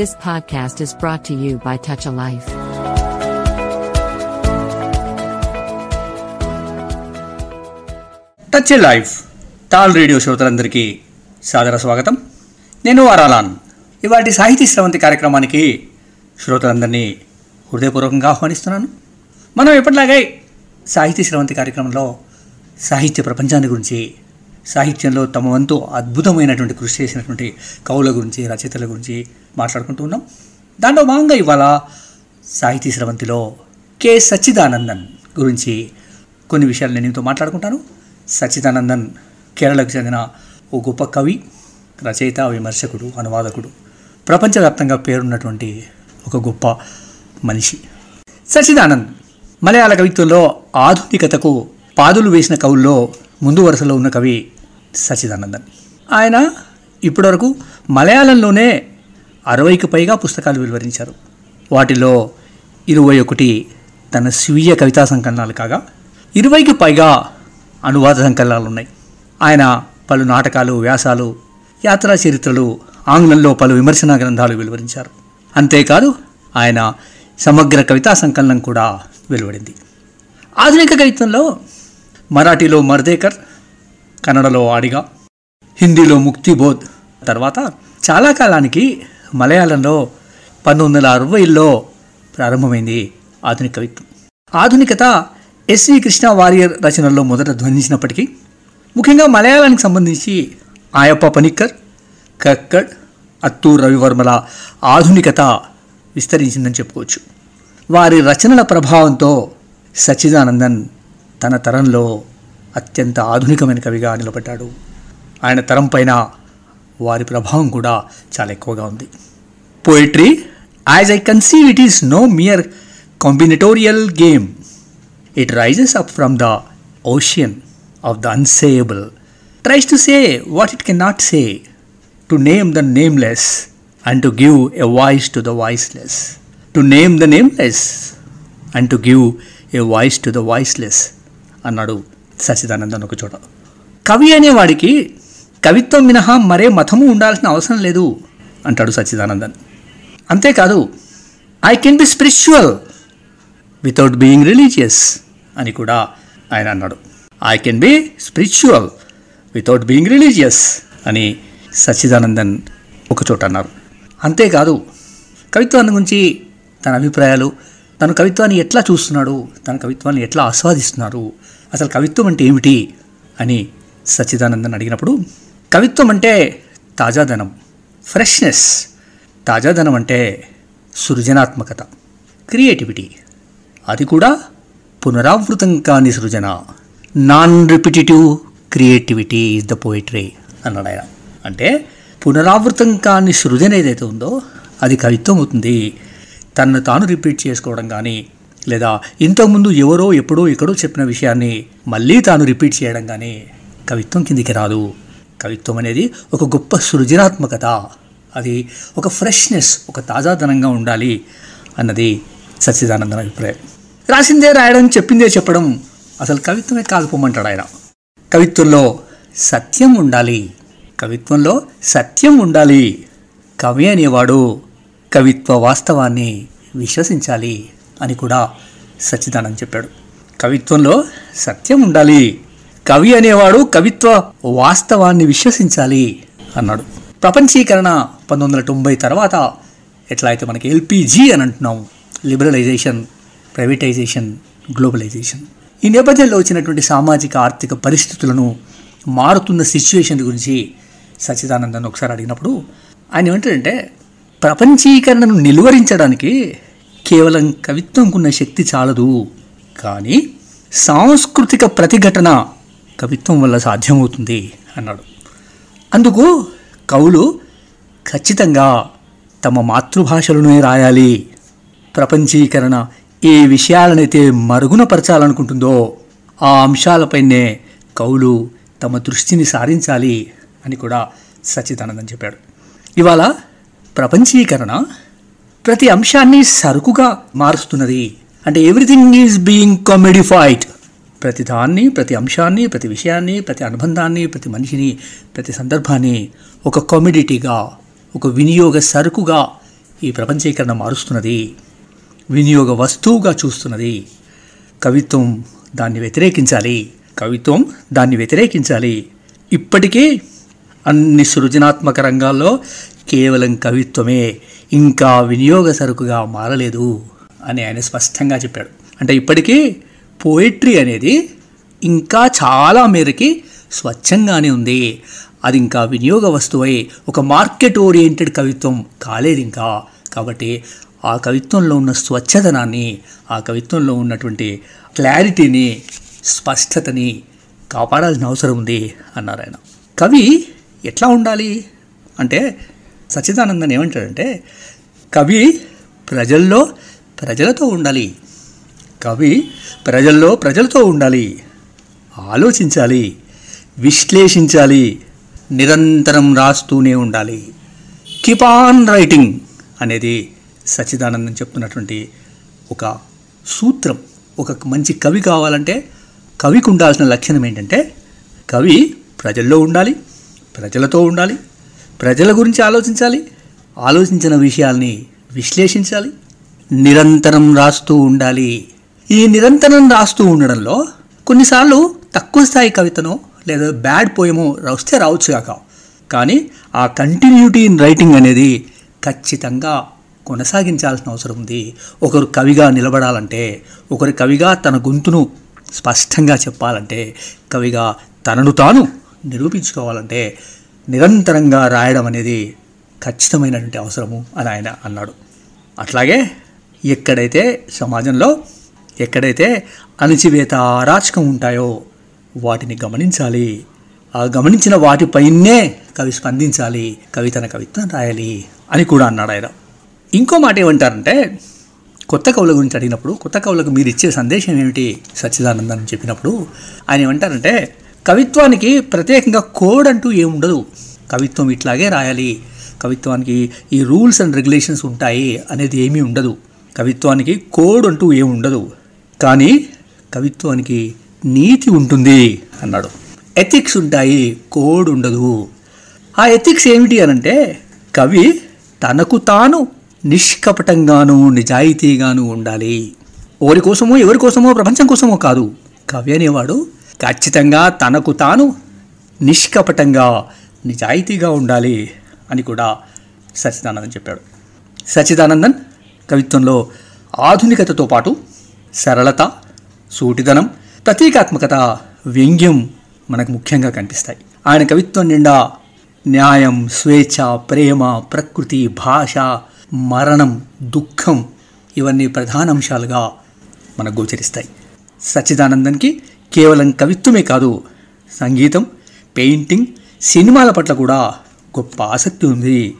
This podcast is brought to you by Touch a Life. Touch a life talk radio శ్రోతలందరికీ సాదర స్వాగతం. నేను వారాలాన్ ఇవాటి సాహితీ స్రవంతి కార్యక్రమానికి శ్రోతలందరినీ హృదయపూర్వకంగా ఆహ్వానిస్తున్నాను. మనం ఎప్పటిలాగే సాహితీ స్రవంతి కార్యక్రమంలో సాహిత్య ప్రపంచాన్ని గురించి సాహిత్యంలో తమ వంతు అద్భుతమైనటువంటి కృషి చేసినటువంటి కవుల గురించి రచయితల గురించి మాట్లాడుకుంటూ ఉన్నాం. దాంట్లో భాగంగా ఇవాళ సాహితీ స్రవంతిలో కె. సచ్చిదానందన్ గురించి కొన్ని విషయాలు నేను మీతో మాట్లాడుకుంటాను. సచ్చిదానందన్ కేరళకు చెందిన ఓ గొప్ప కవి రచయిత విమర్శకుడు అనువాదకుడు ప్రపంచవ్యాప్తంగా పేరున్నటువంటి ఒక గొప్ప మనిషి. సచిదానంద్ మలయాళ కవిత్వంలో ఆధునికతకు పాదులు వేసిన కవుల్లో ముందు వరుసలో ఉన్న కవి సచిదానందన్ ఆయన ఇప్పటివరకు మలయాళంలోనే అరవైకి పైగా పుస్తకాలు వెలువరించారు. వాటిలో ఇరవై ఒకటి తన స్వీయ కవితా సంకలనాలు కాగా ఇరవైకి పైగా అనువాద సంకలనాలు ఉన్నాయి. ఆయన పలు నాటకాలు వ్యాసాలు యాత్రా చరిత్రలు ఆంగ్లంలో పలు విమర్శనా గ్రంథాలు వెలువరించారు. అంతేకాదు ఆయన సమగ్ర కవితా సంకలనం కూడా వెలువడింది. ఆధునిక కవిత్వంలో మరాఠీలో మర్దేకర్ కన్నడలో ఆడిగా హిందీలో ముక్తిబోధ్. తర్వాత చాలా కాలానికి మలయాళంలో పంతొమ్మిది వందల అరవైలో ప్రారంభమైంది ఆధునిక కవిత్వం ఆధునికత. ఎస్వి కృష్ణ వారియర్ రచనల్లో మొదట ధ్వనించినప్పటికీ ముఖ్యంగా మలయాళానికి సంబంధించి ఆయప్ప పనిక్కర్ కక్కడ్ అత్తూర్ రవివర్మల ఆధునికత విస్తరించిందని చెప్పుకోవచ్చు. వారి రచనల ప్రభావంతో సచ్చిదానందన్ తన తరంలో అత్యంత ఆధునికమైన కవిగా నిలబడ్డాడు. ఆయన తరం పైన వారి ప్రభావం కూడా చాలా ఎక్కువగా ఉంది. Poetry as I conceive it is no mere combinatorial game it rises up from the ocean of the unsayable tries to say what it can not say to name the nameless and to give a voice to the voiceless to name the nameless and to give a voice to the voiceless అన్నాడు సచిదానందన్ ఒక చోట. కవి అనేవాడికి కవిత్వం మినహా మరే మతము ఉండాల్సిన అవసరం లేదు అంటాడు సచ్చిదానందన్. అంతేకాదు I can be spiritual without being religious అని కూడా ఆయన అన్నాడు. I can be spiritual without being religious అని సచ్చిదానందన్ ఒక చోట అన్నారు. అంతేకాదు కవిత్వాన్ని గురించి తన అభిప్రాయాలు తన కవిత్వాన్ని ఎట్లా చూస్తున్నాడు? తన కవిత్వాన్ని ఎట్లా ఆస్వాదిస్తున్నారు? అసలు కవిత్వం అంటే ఏమిటి? అని సచ్చిదానందన్ అడిగినప్పుడు కవిత్వం అంటే తాజాదనం ఫ్రెష్నెస్. తాజాదనం అంటే సృజనాత్మకత క్రియేటివిటీ. అది కూడా పునరావృతం కాని సృజన. Non repetitive creativity is the poetry అన్నాడు ఆయన. అంటే పునరావృతం కాని సృజన ఏదైతే ఉందో అది కవిత్వం అవుతుంది. తనను తాను రిపీట్ చేసుకోవడం కానీ లేదా ఇంతకుముందు ఎవరో ఎప్పుడో ఎక్కడో చెప్పిన విషయాన్ని మళ్ళీ తాను రిపీట్ చేయడం కానీ కవిత్వం కిందికి రాదు. కవిత్వం అనేది ఒక గొప్ప సృజనాత్మకత. అది ఒక ఫ్రెష్నెస్ ఒక తాజాదనంగా ఉండాలి అన్నది సచ్చిదానందన అభిప్రాయం. రాసిందే రాయడం చెప్పిందే చెప్పడం అసలు కవిత్వమే కాకపోమంటాడు ఆయన. కవిత్వంలో సత్యం ఉండాలి. కవిత్వంలో సత్యం ఉండాలి. కవి అనేవాడు కవిత్వ వాస్తవాన్ని విశ్వసించాలి అని కూడా సచ్చిదానంద్ చెప్పాడు. కవిత్వంలో సత్యం ఉండాలి. కవి అనేవాడు కవిత్వ వాస్తవాన్ని విశ్వసించాలి అన్నాడు. ప్రపంచీకరణ పంతొమ్మిది వందల తొంభై తర్వాత ఎట్లా అయితే మనకి ఎల్పిజి అని అంటున్నాం లిబరలైజేషన్ ప్రైవేటైజేషన్ గ్లోబలైజేషన్. ఈ నేపథ్యంలో వచ్చినటువంటి సామాజిక ఆర్థిక పరిస్థితులను మారుతున్న సిచ్యువేషన్ గురించి సచ్చిదానందన్ ఒకసారి అడిగినప్పుడు ఆయన ఏమంటాడంటే ప్రపంచీకరణను నిలువరించడానికి కేవలం కవిత్వంకున్న శక్తి చాలదు. కానీ సాంస్కృతిక ప్రతిఘటన కవిత్వం వల్ల సాధ్యమవుతుంది అన్నాడు. అందుకు కవులు ఖచ్చితంగా తమ మాతృభాషలోనే రాయాలి. ప్రపంచీకరణ ఏ విషయాలనైతే మరుగునపరచాలనుకుంటుందో ఆ అంశాలపైనే కవులు తమ దృష్టిని సారించాలి అని కూడా సచ్చిదానందన్ చెప్పాడు. ఇవాళ ప్రపంచీకరణ ప్రతి అంశాన్ని సరుకుగా మారుస్తున్నది. అంటే ఎవ్రీథింగ్ ఈజ్ బీయింగ్ కామెడిఫైడ్ ప్రతి దాన్ని ప్రతి అంశాన్ని ప్రతి విషయాన్ని ప్రతి అనుబంధాన్ని ప్రతి మనిషిని ప్రతి సందర్భాన్ని ఒక కామెడిటీగా ఒక వినియోగ సరుకుగా ఈ ప్రపంచీకరణ మారుస్తున్నది. వినియోగ వస్తువుగా చూస్తున్నది. కవిత్వం దాన్ని వ్యతిరేకించాలి. కవిత్వం దాన్ని వ్యతిరేకించాలి. ఇప్పటికీ అన్ని సృజనాత్మక రంగాల్లో కేవలం కవిత్వమే ఇంకా వినియోగ సరుకుగా మారలేదు అని ఆయన స్పష్టంగా చెప్పాడు. అంటే ఇప్పటికీ పోయిట్రీ అనేది ఇంకా చాలా మేరకి స్వచ్ఛంగానే ఉంది. అది ఇంకా వినియోగ వస్తువై ఒక మార్కెట్ ఓరియంటెడ్ కవిత్వం కాలేదు ఇంకా. కాబట్టి ఆ కవిత్వంలో ఉన్న స్వచ్ఛతనాన్ని ఆ కవిత్వంలో ఉన్నటువంటి క్లారిటీని స్పష్టతని కాపాడాల్సిన అవసరం ఉంది అన్నారు ఆయన కవి ఎట్లా ఉండాలి? అంటే సచ్చిదానందన్ ఏమంటాడంటే కవి ప్రజల్లో ప్రజలతో ఉండాలి. కవి ప్రజల్లో ప్రజలతో ఉండాలి. ఆలోచించాలి. విశ్లేషించాలి. నిరంతరం రాస్తూనే ఉండాలి. కీప్ ఆన్ రైటింగ్ అనేది సచ్చిదానందం చెప్తున్నటువంటి ఒక సూత్రం. ఒక మంచి కవి కావాలంటే కవికి ఉండాల్సిన లక్షణం ఏంటంటే కవి ప్రజల్లో ఉండాలి ప్రజలతో ఉండాలి ప్రజల గురించి ఆలోచించాలి ఆలోచించిన విషయాల్ని విశ్లేషించాలి నిరంతరం రాస్తూ ఉండాలి. ఈ నిరంతరం రాస్తూ ఉండడంలో కొన్నిసార్లు తక్కువ స్థాయి కవితనో లేదా బ్యాడ్ పోయమో రాస్తే రావచ్చు కాక. కానీ ఆ కంటిన్యూటీ ఇన్ రైటింగ్ అనేది ఖచ్చితంగా కొనసాగించాల్సిన అవసరం ఉంది. ఒకరు కవిగా నిలబడాలంటే ఒకరు కవిగా తన గొంతును స్పష్టంగా చెప్పాలంటే కవిగా తనను తాను నిరూపించుకోవాలంటే నిరంతరంగా రాయడం అనేది ఖచ్చితమైనటువంటి అవసరము అని ఆయన అన్నాడు. అట్లాగే ఎక్కడైతే సమాజంలో ఎక్కడైతే అణచివేత అరాచకం ఉంటాయో వాటిని గమనించాలి. ఆ గమనించిన వాటిపైనే కవి స్పందించాలి. కవి తన కవిత్వం రాయాలి అని కూడా అన్నాడు ఆయన. ఇంకో మాట ఏమంటారంటే కొత్త కవుల గురించి అడిగినప్పుడు కొత్త కవులకు మీరు ఇచ్చే సందేశం ఏమిటి? సచ్చిదానందన్ చెప్పినప్పుడు ఆయన ఏమంటారంటే కవిత్వానికి ప్రత్యేకంగా కోడ్ అంటూ ఏముండదు. కవిత్వం ఇట్లాగే రాయాలి. కవిత్వానికి ఈ రూల్స్ అండ్ రెగ్యులేషన్స్ ఉంటాయి అనేది ఏమీ ఉండదు. కవిత్వానికి కోడ్ అంటూ ఏముండదు. కానీ కవిత్వానికి నీతి ఉంటుంది అన్నాడు. ఎథిక్స్ ఉంటాయి కోడ్ ఉండదు. ఆ ఎథిక్స్ ఏమిటి అనంటే కవి తనకు తాను నిష్కపటంగాను నిజాయితీగాను ఉండాలి. ఎవరి కోసమో ఎవరి కోసమో ప్రపంచం కోసమో కాదు. కవి అనేవాడు ఖచ్చితంగా తనకు తాను నిష్కపటంగా నిజాయితీగా ఉండాలి అని కూడా సచ్చిదానందన్ చెప్పాడు. సచ్చిదానందన్ కవిత్వంలో ఆధునికతతో పాటు సరళత సూటిదనం ప్రతీకాత్మకత వ్యంగ్యం మనకు ముఖ్యంగా కనిపిస్తాయి. ఆయన కవిత్వం నిండా న్యాయం స్వేచ్ఛ ప్రేమ ప్రకృతి భాష మరణం దుఃఖం ఇవన్నీ ప్రధాన అంశాలుగా మనకు గోచరిస్తాయి. సచ్చిదానందన్కి కేవలం కవిత్వమే కాదు సంగీతం పెయింటింగ్ సినిమాల పట్ల కూడా గొప్ప ఆసక్తి ఉంది.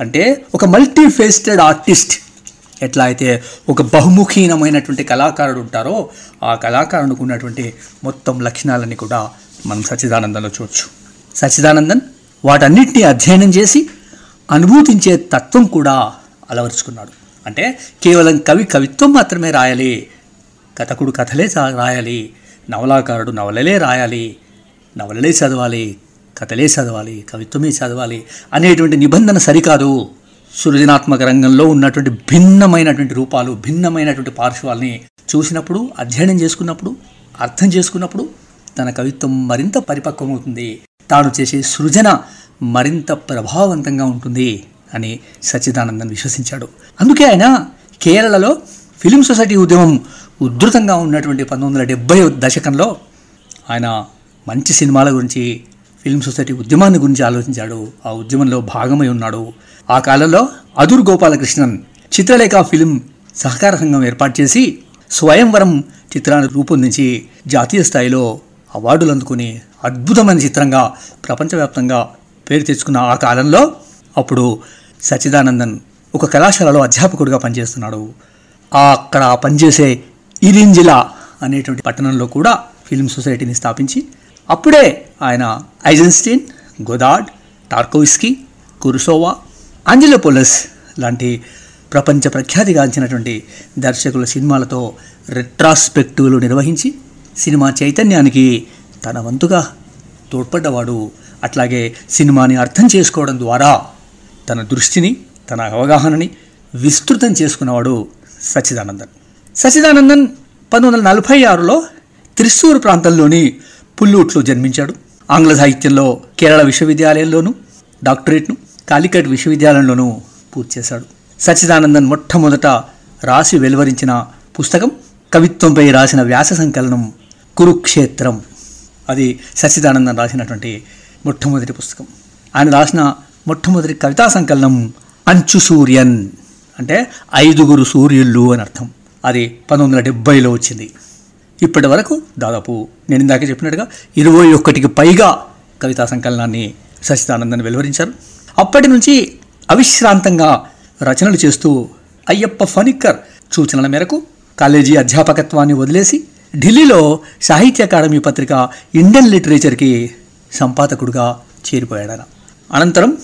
అంటే ఒక మల్టీ ఫేస్టెడ్ ఆర్టిస్ట్ ఎట్లా అయితే ఒక బహుముఖీనమైనటువంటి కళాకారుడు ఉంటారో ఆ కళాకారునికి ఉన్నటువంటి మొత్తం లక్షణాలన్నీ కూడా మనం సచ్చిదానందంలో చూడొచ్చు. సచ్చిదానందన్ వాటన్నిటిని అధ్యయనం చేసి అనుభూతించే తత్వం కూడా అలవరుచుకున్నాడు. అంటే కేవలం కవి కవిత్వం మాత్రమే రాయాలి కథకుడు కథలే రాయాలి నవలాకారుడు నవలలే రాయాలి నవలలే చదవాలి కథలే చదవాలి కవిత్వమే చదవాలి అనేటువంటి నిబంధన సరికాదు. సృజనాత్మక రంగంలో ఉన్నటువంటి భిన్నమైనటువంటి రూపాలు భిన్నమైనటువంటి పార్శ్వాల్ని చూసినప్పుడు అధ్యయనం చేసుకున్నప్పుడు అర్థం చేసుకున్నప్పుడు తన కవిత్వం మరింత పరిపక్వమవుతుంది. తాను చేసే సృజన మరింత ప్రభావవంతంగా ఉంటుంది అని సచ్చిదానందన్ విశ్వసించాడు. అందుకే ఆయన కేరళలో ఫిలిం సొసైటీ ఉద్యమం ఉధృతంగా ఉన్నటువంటి పంతొమ్మిది వందల డెబ్బై దశకంలో ఆయన మంచి సినిమాల గురించి ఫిల్మ్ సొసైటీ ఉద్యమాన్ని గురించి ఆలోచించాడు. ఆ ఉద్యమంలో భాగమై ఉన్నాడు. ఆ కాలంలో అదూర్ గోపాలకృష్ణన్ చిత్రలేఖ ఫిలిం సహకార సంఘం ఏర్పాటు చేసి స్వయంవరం చిత్రాన్ని రూపొందించి జాతీయ స్థాయిలో అవార్డులు అందుకుని అద్భుతమైన చిత్రంగా ప్రపంచవ్యాప్తంగా పేరు తెచ్చుకున్న ఆ కాలంలో అప్పుడు సచ్చిదానందన్ ఒక కళాశాలలో అధ్యాపకుడిగా పనిచేస్తున్నాడు. అక్కడ పనిచేసే ఇరింజిలా అనేటువంటి పట్టణంలో కూడా ఫిల్మ్ సొసైటీని స్థాపించి అప్పుడే ఆయన ఐజెన్స్టీన్ గొదాడ్ టార్కోయిస్కి కురుసోవా ఆంజలోపోలస్ లాంటి ప్రపంచ ప్రఖ్యాతిగాంచినటువంటి దర్శకుల సినిమాలతో రెట్రాస్పెక్టివ్లు నిర్వహించి సినిమా చైతన్యానికి తన వంతుగా తోడ్పడ్డవాడు. అట్లాగే సినిమాని అర్థం చేసుకోవడం ద్వారా తన దృష్టిని తన అవగాహనని విస్తృతం చేసుకున్నవాడు సచ్చిదానందన్. సచిదానందన్ పంతొమ్మిది వందల నలభై ఆరులో త్రిశూర్ ప్రాంతంలోని పుల్లూట్లో జన్మించాడు. ఆంగ్ల సాహిత్యంలో కేరళ విశ్వవిద్యాలయంలోనూ డాక్టరేట్ను కాలికట్ విశ్వవిద్యాలయంలోనూ పూర్తి చేశాడు. సచిదానందన్ మొట్టమొదట రాసి వెలువరించిన పుస్తకం కవిత్వంపై రాసిన వ్యాస సంకలనం కురుక్షేత్రం. అది సచిదానందన్ రాసినటువంటి మొట్టమొదటి పుస్తకం. ఆయన రాసిన మొట్టమొదటి కవితా సంకలనం అంచు సూర్యన్ అంటే ఐదుగురు సూర్యుళ్ళు అని అర్థం. అది పంతొమ్మిది వందల డెబ్బైలో వచ్చింది. ఇప్పటి వరకు దాదాపు నేను ఇందాక చెప్పినట్టుగా ఇరవై ఒక్కటికి పైగా కవితా సంకలనాన్ని సచిదానందని వెలువరించారు. అప్పటి నుంచి అవిశ్రాంతంగా రచనలు చేస్తూ అయ్యప్ప ఫనిక్కర్ సూచనల మేరకు కాలేజీ అధ్యాపకత్వాన్ని వదిలేసి ఢిల్లీలో సాహిత్య అకాడమీ పత్రిక ఇండియన్ లిటరేచర్కి సంపాదకుడుగా చేరిపోయాడు ఆయన అనంతరం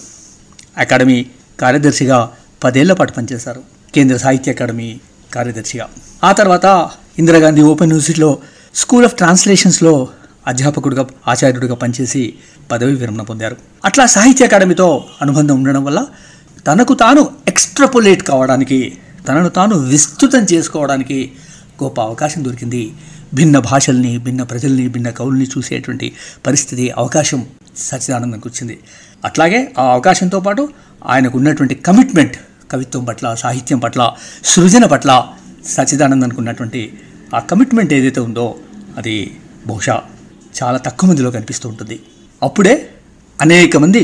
అకాడమీ కార్యదర్శిగా పదేళ్ళ పాటు పనిచేశారు. కేంద్ర సాహిత్య అకాడమీ కార్యదర్శిగా. ఆ తర్వాత ఇందిరాగాంధీ ఓపెన్ యూనివర్సిటీలో స్కూల్ ఆఫ్ ట్రాన్స్లేషన్స్లో అధ్యాపకుడిగా ఆచార్యుడిగా పనిచేసి పదవి విరమణ పొందారు. అట్లా సాహిత్య అకాడమీతో అనుబంధం ఉండడం వల్ల తనకు తాను ఎక్స్ట్రపులేట్ కావడానికి తనను తాను విస్తృతం చేసుకోవడానికి గొప్ప అవకాశం దొరికింది. భిన్న భాషల్ని భిన్న ప్రజల్ని భిన్న కవుల్ని చూసేటువంటి పరిస్థితి అవకాశం సచ్చిదానందంకి వచ్చింది. అట్లాగే ఆ అవకాశంతో పాటు ఆయనకు ఉన్నటువంటి కమిట్మెంట్ కవిత్వం పట్ల సాహిత్యం పట్ల సృజన పట్ల సచిదానంద్ అనుకున్నటువంటి ఆ కమిట్మెంట్ ఏదైతే ఉందో అది బహుశా చాలా తక్కువ మందిలో కనిపిస్తూ ఉంటుంది. అప్పుడే అనేక మంది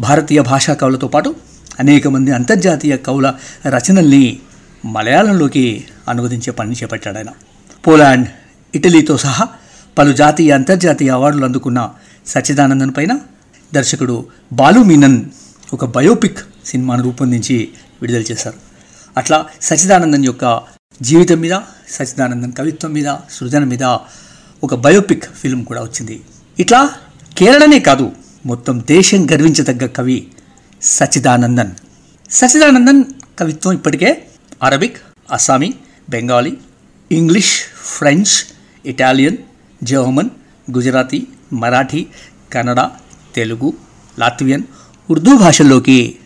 భారతీయ భాషా కవులతో పాటు అనేక మంది అంతర్జాతీయ కవుల రచనల్ని మలయాళంలోకి అనువదించే పని చేపట్టాడు ఆయన. పోలాండ్ ఇటలీతో సహా పలు జాతీయ అంతర్జాతీయ అవార్డులు అందుకున్న సచ్చిదానందన్ పైన దర్శకుడు బాలు మీనన్ ఒక బయోపిక్ సినిమాను రూపొందించి విడుదల చేశారు. అట్లా సచిదానందన్ యొక్క జీవితం మీద సచిదానందన్ కవిత్వం మీద సృజన మీద ఒక బయోపిక్ ఫిల్మ్ కూడా వచ్చింది. ఇట్లా కేరళనే కాదు మొత్తం దేశం గర్వించదగ్గ కవి సచిదానందన్ సచిదానందన్ కవిత్వం ఇప్పటికే Arabic Assami Bengali English French Italian German Gujarati Marathi Kannada Telugu Latvian Urdu భాషల్లోకి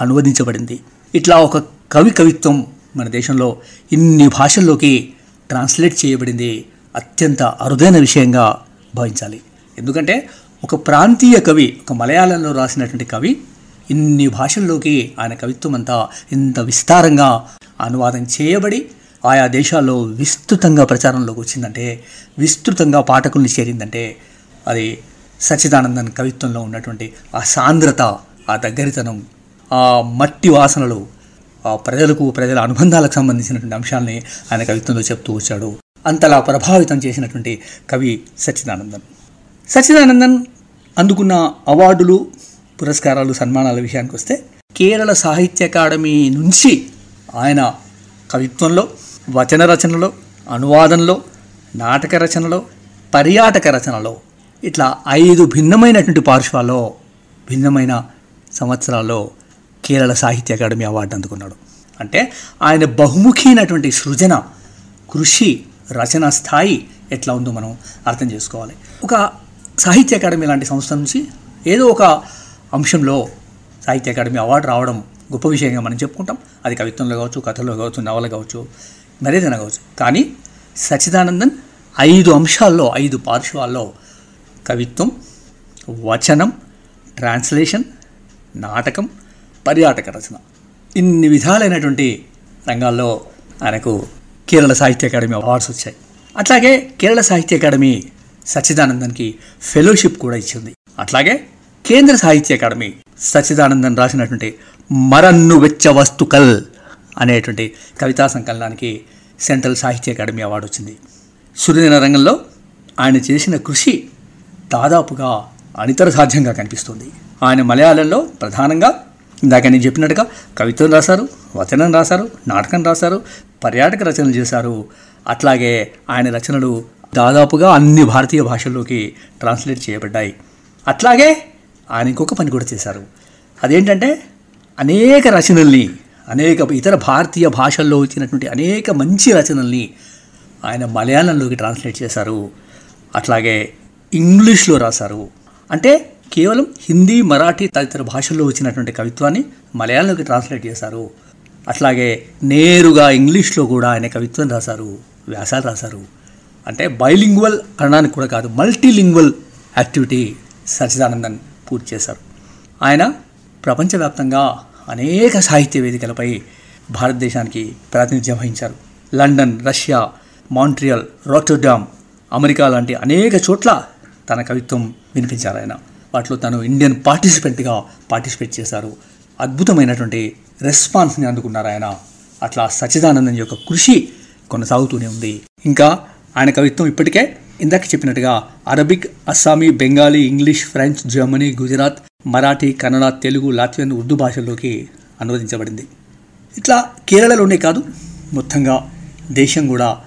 అనువదించబడింది. ఇట్లా ఒక కవి కవిత్వం మన దేశంలో ఇన్ని భాషల్లోకి ట్రాన్స్లేట్ చేయబడింది అత్యంత అరుదైన విషయంగా భావించాలి. ఎందుకంటే ఒక ప్రాంతీయ కవి ఒక మలయాళంలో రాసినటువంటి కవి ఇన్ని భాషల్లోకి ఆయన కవిత్వం అంతా ఇంత విస్తారంగా అనువాదం చేయబడి ఆయా దేశాల్లో విస్తృతంగా ప్రచారంలోకి వచ్చిందంటే విస్తృతంగా పాఠకుల్ని చేరిందంటే అది సచ్చిదానందన్ కవిత్వంలో ఉన్నటువంటి ఆ సాంద్రత ఆ దగ్గరితనం మట్టి వాసనలు ఆ ప్రజలకు ప్రజల అనుబంధాలకు సంబంధించినటువంటి అంశాలని ఆయన కవిత్వంలో చెప్తూ వచ్చాడు. అంతలా ప్రభావితం చేసినటువంటి కవి సచ్చిదానందన్. సచ్చిదానందన్ అందుకున్న అవార్డులు పురస్కారాలు సన్మానాల విషయానికి వస్తే కేరళ సాహిత్య అకాడమీ నుంచి ఆయన కవిత్వంలో వచన రచనలో అనువాదంలో నాటక రచనలో పర్యాటక రచనలో ఇట్లా ఐదు భిన్నమైనటువంటి పార్శ్వాల్లో భిన్నమైన సంవత్సరాల్లో కేరళ సాహిత్య అకాడమీ అవార్డు అందుకున్నాడు. అంటే ఆయన బహుముఖీనటువంటి సృజన కృషి రచన స్థాయి ఎట్లా ఉందో మనం అర్థం చేసుకోవాలి. ఒక సాహిత్య అకాడమీ లాంటి సంస్థ నుంచి ఏదో ఒక అంశంలో సాహిత్య అకాడమీ అవార్డు రావడం గొప్ప విషయంగా మనం చెప్పుకుంటాం. అది కవిత్వంలో కావచ్చు కథలో కావచ్చు నవలు కావచ్చు మరేదైనా కావచ్చు. కానీ సచిదానందన్ ఐదు అంశాల్లో ఐదు పార్శ్వాల్లో కవిత్వం వచనం ట్రాన్స్లేషన్ నాటకం పర్యాటక రచన. ఇన్ని విధాలైనటువంటి రంగాల్లో ఆయనకు కేరళ సాహిత్య అకాడమీ అవార్డ్స్ వచ్చాయి. అట్లాగే కేరళ సాహిత్య అకాడమీ సచ్చిదానందన్కి ఫెలోషిప్ కూడా ఇచ్చింది. అట్లాగే కేంద్ర సాహిత్య అకాడమీ సచ్చిదానందన్ రాసినటువంటి మరన్ను వెచ్చ వస్తుకల్ అనేటువంటి కవితా సంకలనానికి సెంట్రల్ సాహిత్య అకాడమీ అవార్డు వచ్చింది. సృజన రంగంలో ఆయన చేసిన కృషి దాదాపుగా అనితర సాధ్యంగా కనిపిస్తుంది. ఆయన మలయాళంలో ప్రధానంగా ఇందాక నేను చెప్పినట్టుగా కవిత్వం రాశారు వచనం రాశారు నాటకం రాశారు పర్యాటక రచనలు చేశారు. అట్లాగే ఆయన రచనలు దాదాపుగా అన్ని భారతీయ భాషల్లోకి ట్రాన్స్లేట్ చేయబడ్డాయి. అట్లాగే ఆయన ఇంకొక పని కూడా చేశారు. అదేంటంటే అనేక రచనల్ని అనేక ఇతర భారతీయ భాషల్లో వచ్చినటువంటి అనేక మంచి రచనల్ని ఆయన మలయాళంలోకి ట్రాన్స్లేట్ చేశారు. అట్లాగే ఇంగ్లీష్లో రాశారు. అంటే కేవలం హిందీ మరాఠీ తదితర భాషల్లో వచ్చినటువంటి కవిత్వాన్ని మలయాళంలోకి ట్రాన్స్లేట్ చేశారు. అట్లాగే నేరుగా ఇంగ్లీష్లో కూడా ఆయన కవిత్వం రాశారు వ్యాసాలు రాశారు. అంటే బైలింగ్వల్ అనడానికి కూడా కాదు మల్టీలింగ్వల్ యాక్టివిటీ సచిదానందన్ పూర్తి చేశారు. ఆయన ప్రపంచవ్యాప్తంగా అనేక సాహిత్య వేదికలపై భారతదేశానికి ప్రాతినిధ్యం వహించారు. London Russia Montreal Rotterdam America లాంటి అనేక చోట్ల తన కవిత్వం వినిపించారు ఆయన. వాటిలో తను ఇండియన్ పార్టిసిపెంట్గా పార్టిసిపేట్ చేశారు. అద్భుతమైనటువంటి రెస్పాన్స్ని అందుకున్నారు ఆయన. అట్లా సచిదానందన్ యొక్క కృషి కొనసాగుతూనే ఉంది. ఇంకా ఆయన కవిత్వం ఇప్పటికే ఇందాక చెప్పినట్టుగా Arabic Assami Bengali English French Germany Gujarat Marathi Kannada Telugu Latvian Urdu భాషల్లోకి అనువదించబడింది. ఇట్లా కేరళలోనే కాదు మొత్తంగా దేశం కూడా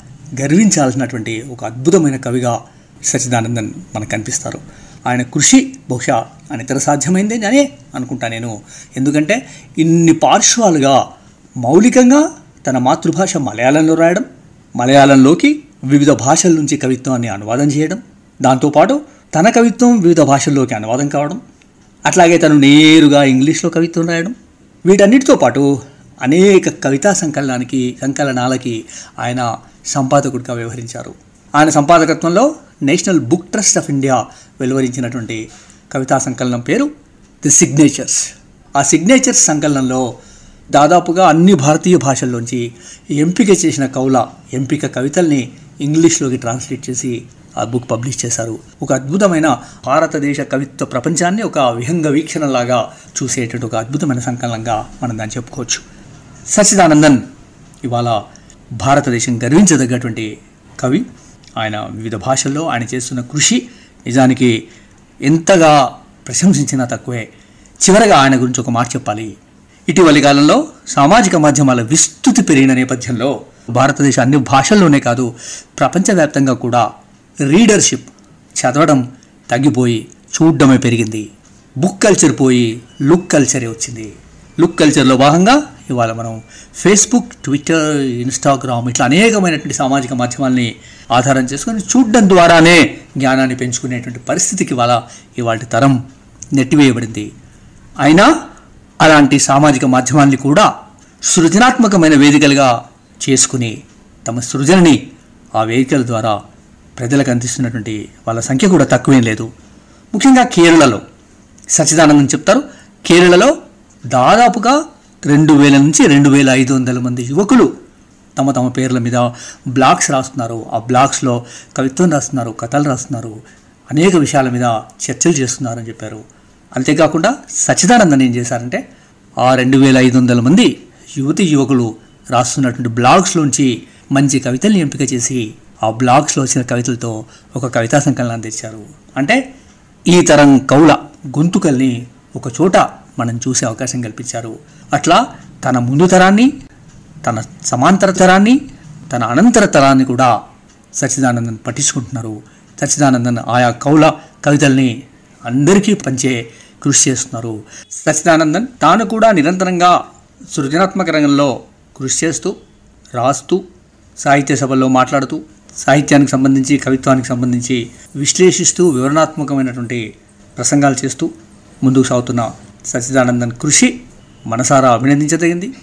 గర్వించాల్సినటువంటి ఒక అద్భుతమైన కవిగా సచిదానందన్ మనకు కనిపిస్తారు. ఆయన కృషి బహుశా అనితర సాధ్యమైంది నేనే అనుకుంటా నేను. ఎందుకంటే ఇన్ని పార్శ్వాలుగా మౌలికంగా తన మాతృభాష మలయాళంలో రాయడం మలయాళంలోకి వివిధ భాషల నుంచి కవిత్వాన్ని అనువాదం చేయడం దాంతోపాటు తన కవిత్వం వివిధ భాషల్లోకి అనువాదం కావడం అట్లాగే తను నేరుగా ఇంగ్లీష్లో కవిత్వం రాయడం వీటన్నిటితో పాటు అనేక కవితా సంకలనానికి సంకలనాలకి ఆయన సంపాదకుడిగా వ్యవహరించారు. ఆయన సంపాదకత్వంలో National Book Trust of India వెలువరించినటువంటి కవితా సంకలనం పేరు ది సిగ్నేచర్స్. ఆ సిగ్నేచర్స్ సంకలనంలో దాదాపుగా అన్ని భారతీయ భాషల్లోంచి ఎంపిక చేసిన కవుల ఎంపిక కవితల్ని ఇంగ్లీష్లోకి ట్రాన్స్లేట్ చేసి ఆ బుక్ పబ్లిష్ చేశారు. ఒక అద్భుతమైన భారతదేశ కవిత్వ ప్రపంచాన్ని ఒక విహంగ వీక్షణలాగా చూసేటటువంటి ఒక అద్భుతమైన సంకలనంగా మనం దాన్ని చెప్పుకోవచ్చు. సచిదానందన్ ఇవాళ భారతదేశం గర్వించదగ్గటువంటి కవి. ఆయన వివిధ భాషల్లో ఆయన చేస్తున్న కృషి నిజానికి ఎంతగా ప్రశంసించినా తక్కువే. చివరగా ఆయన గురించి ఒక మాట చెప్పాలి. ఇటీవలి కాలంలో సామాజిక మాధ్యమాల విస్తృతి పెరిగిన నేపథ్యంలో భారతదేశ అన్ని భాషల్లోనే కాదు ప్రపంచవ్యాప్తంగా కూడా రీడర్షిప్ చదవడం తగ్గిపోయి చూడడమే పెరిగింది. బుక్ కల్చర్ పోయి లుక్ కల్చరే వచ్చింది. లుక్ కల్చర్లో భాగంగా ఇవాళ మనం ఫేస్బుక్ ట్విట్టర్ ఇన్స్టాగ్రామ్ ఇట్లా అనేకమైనటువంటి సామాజిక మాధ్యమాల్ని ఆధారం చేసుకొని చూడడం ద్వారానే జ్ఞానాన్ని పెంచుకునేటువంటి పరిస్థితికి ఇవాళ ఇవాళ తరం నెట్టివేయబడింది. అయినా అలాంటి సామాజిక మాధ్యమాల్ని కూడా సృజనాత్మకమైన వేదికలుగా చేసుకుని తమ సృజనని ఆ వేదికల ద్వారా ప్రజలకు అందిస్తున్నటువంటి వాళ్ళ సంఖ్య కూడా తక్కువేం లేదు. ముఖ్యంగా కేరళలో సచ్చిదానందం చెప్తారు. కేరళలో దాదాపుగా రెండు వేల నుంచి రెండు వేల ఐదు వందల మంది యువకులు తమ తమ పేర్ల మీద బ్లాగ్స్ రాస్తున్నారు. ఆ బ్లాగ్స్లో కవిత్వం రాస్తున్నారు కథలు రాస్తున్నారు అనేక విషయాల మీద చర్చలు చేస్తున్నారని చెప్పారు. అంతేకాకుండా సచిదానందని ఏం చేశారంటే ఆ రెండు వేల ఐదు వందల మంది యువతి యువకులు రాస్తున్నటువంటి బ్లాగ్స్లోంచి మంచి కవితల్ని ఎంపిక చేసి ఆ బ్లాగ్స్లో వచ్చిన కవితలతో ఒక కవితా సంకలనాన్ని తెచ్చారు. అంటే ఈ తరం కవుల గొంతుకల్ని ఒక చోట మనం చూసే అవకాశం కల్పించారు. అట్లా తన ముందు తరాన్ని తన సమాంతర తరాన్ని తన అనంతర తరాన్ని కూడా సచ్చిదానందన్ పట్టించుకుంటున్నారు. సచ్చిదానందన్ ఆయా కౌల కవితల్ని అందరికీ పంచే కృషి చేస్తున్నారు. సచ్చిదానందన్ తాను కూడా నిరంతరంగా సృజనాత్మక రంగంలో కృషి చేస్తూ రాస్తూ సాహిత్య సభల్లో మాట్లాడుతూ సాహిత్యానికి సంబంధించి కవిత్వానికి సంబంధించి విశ్లేషిస్తూ వివరణాత్మకమైనటువంటి ప్రసంగాలు చేస్తూ ముందుకు సాగుతున్న సచిదానందన్ కృషి మనసారా అభినందించదగింది.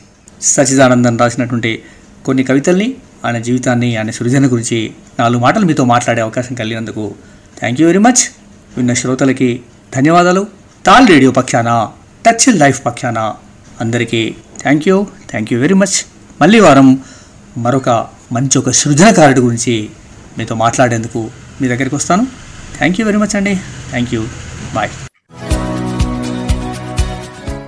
సచిదానందన్ రాసినటువంటి కొన్ని కవితల్ని ఆయన జీవితాన్ని ఆయన సృజన గురించి నాలుగు మాటలు మీతో మాట్లాడే అవకాశం కలిగినందుకు థ్యాంక్ యూ వెరీ మచ్ విన్న శ్రోతలకి ధన్యవాదాలు. తాల్ రేడియో పక్షాన టచ్ లైఫ్ పక్షాన అందరికీ thank you thank you very much మళ్ళీ వారం మరొక మంచి ఒక సృజనకారుడి గురించి మీతో మాట్లాడేందుకు మీ దగ్గరికి వస్తాను. థ్యాంక్ యూ వెరీ మచ్ అండి. Thank you bye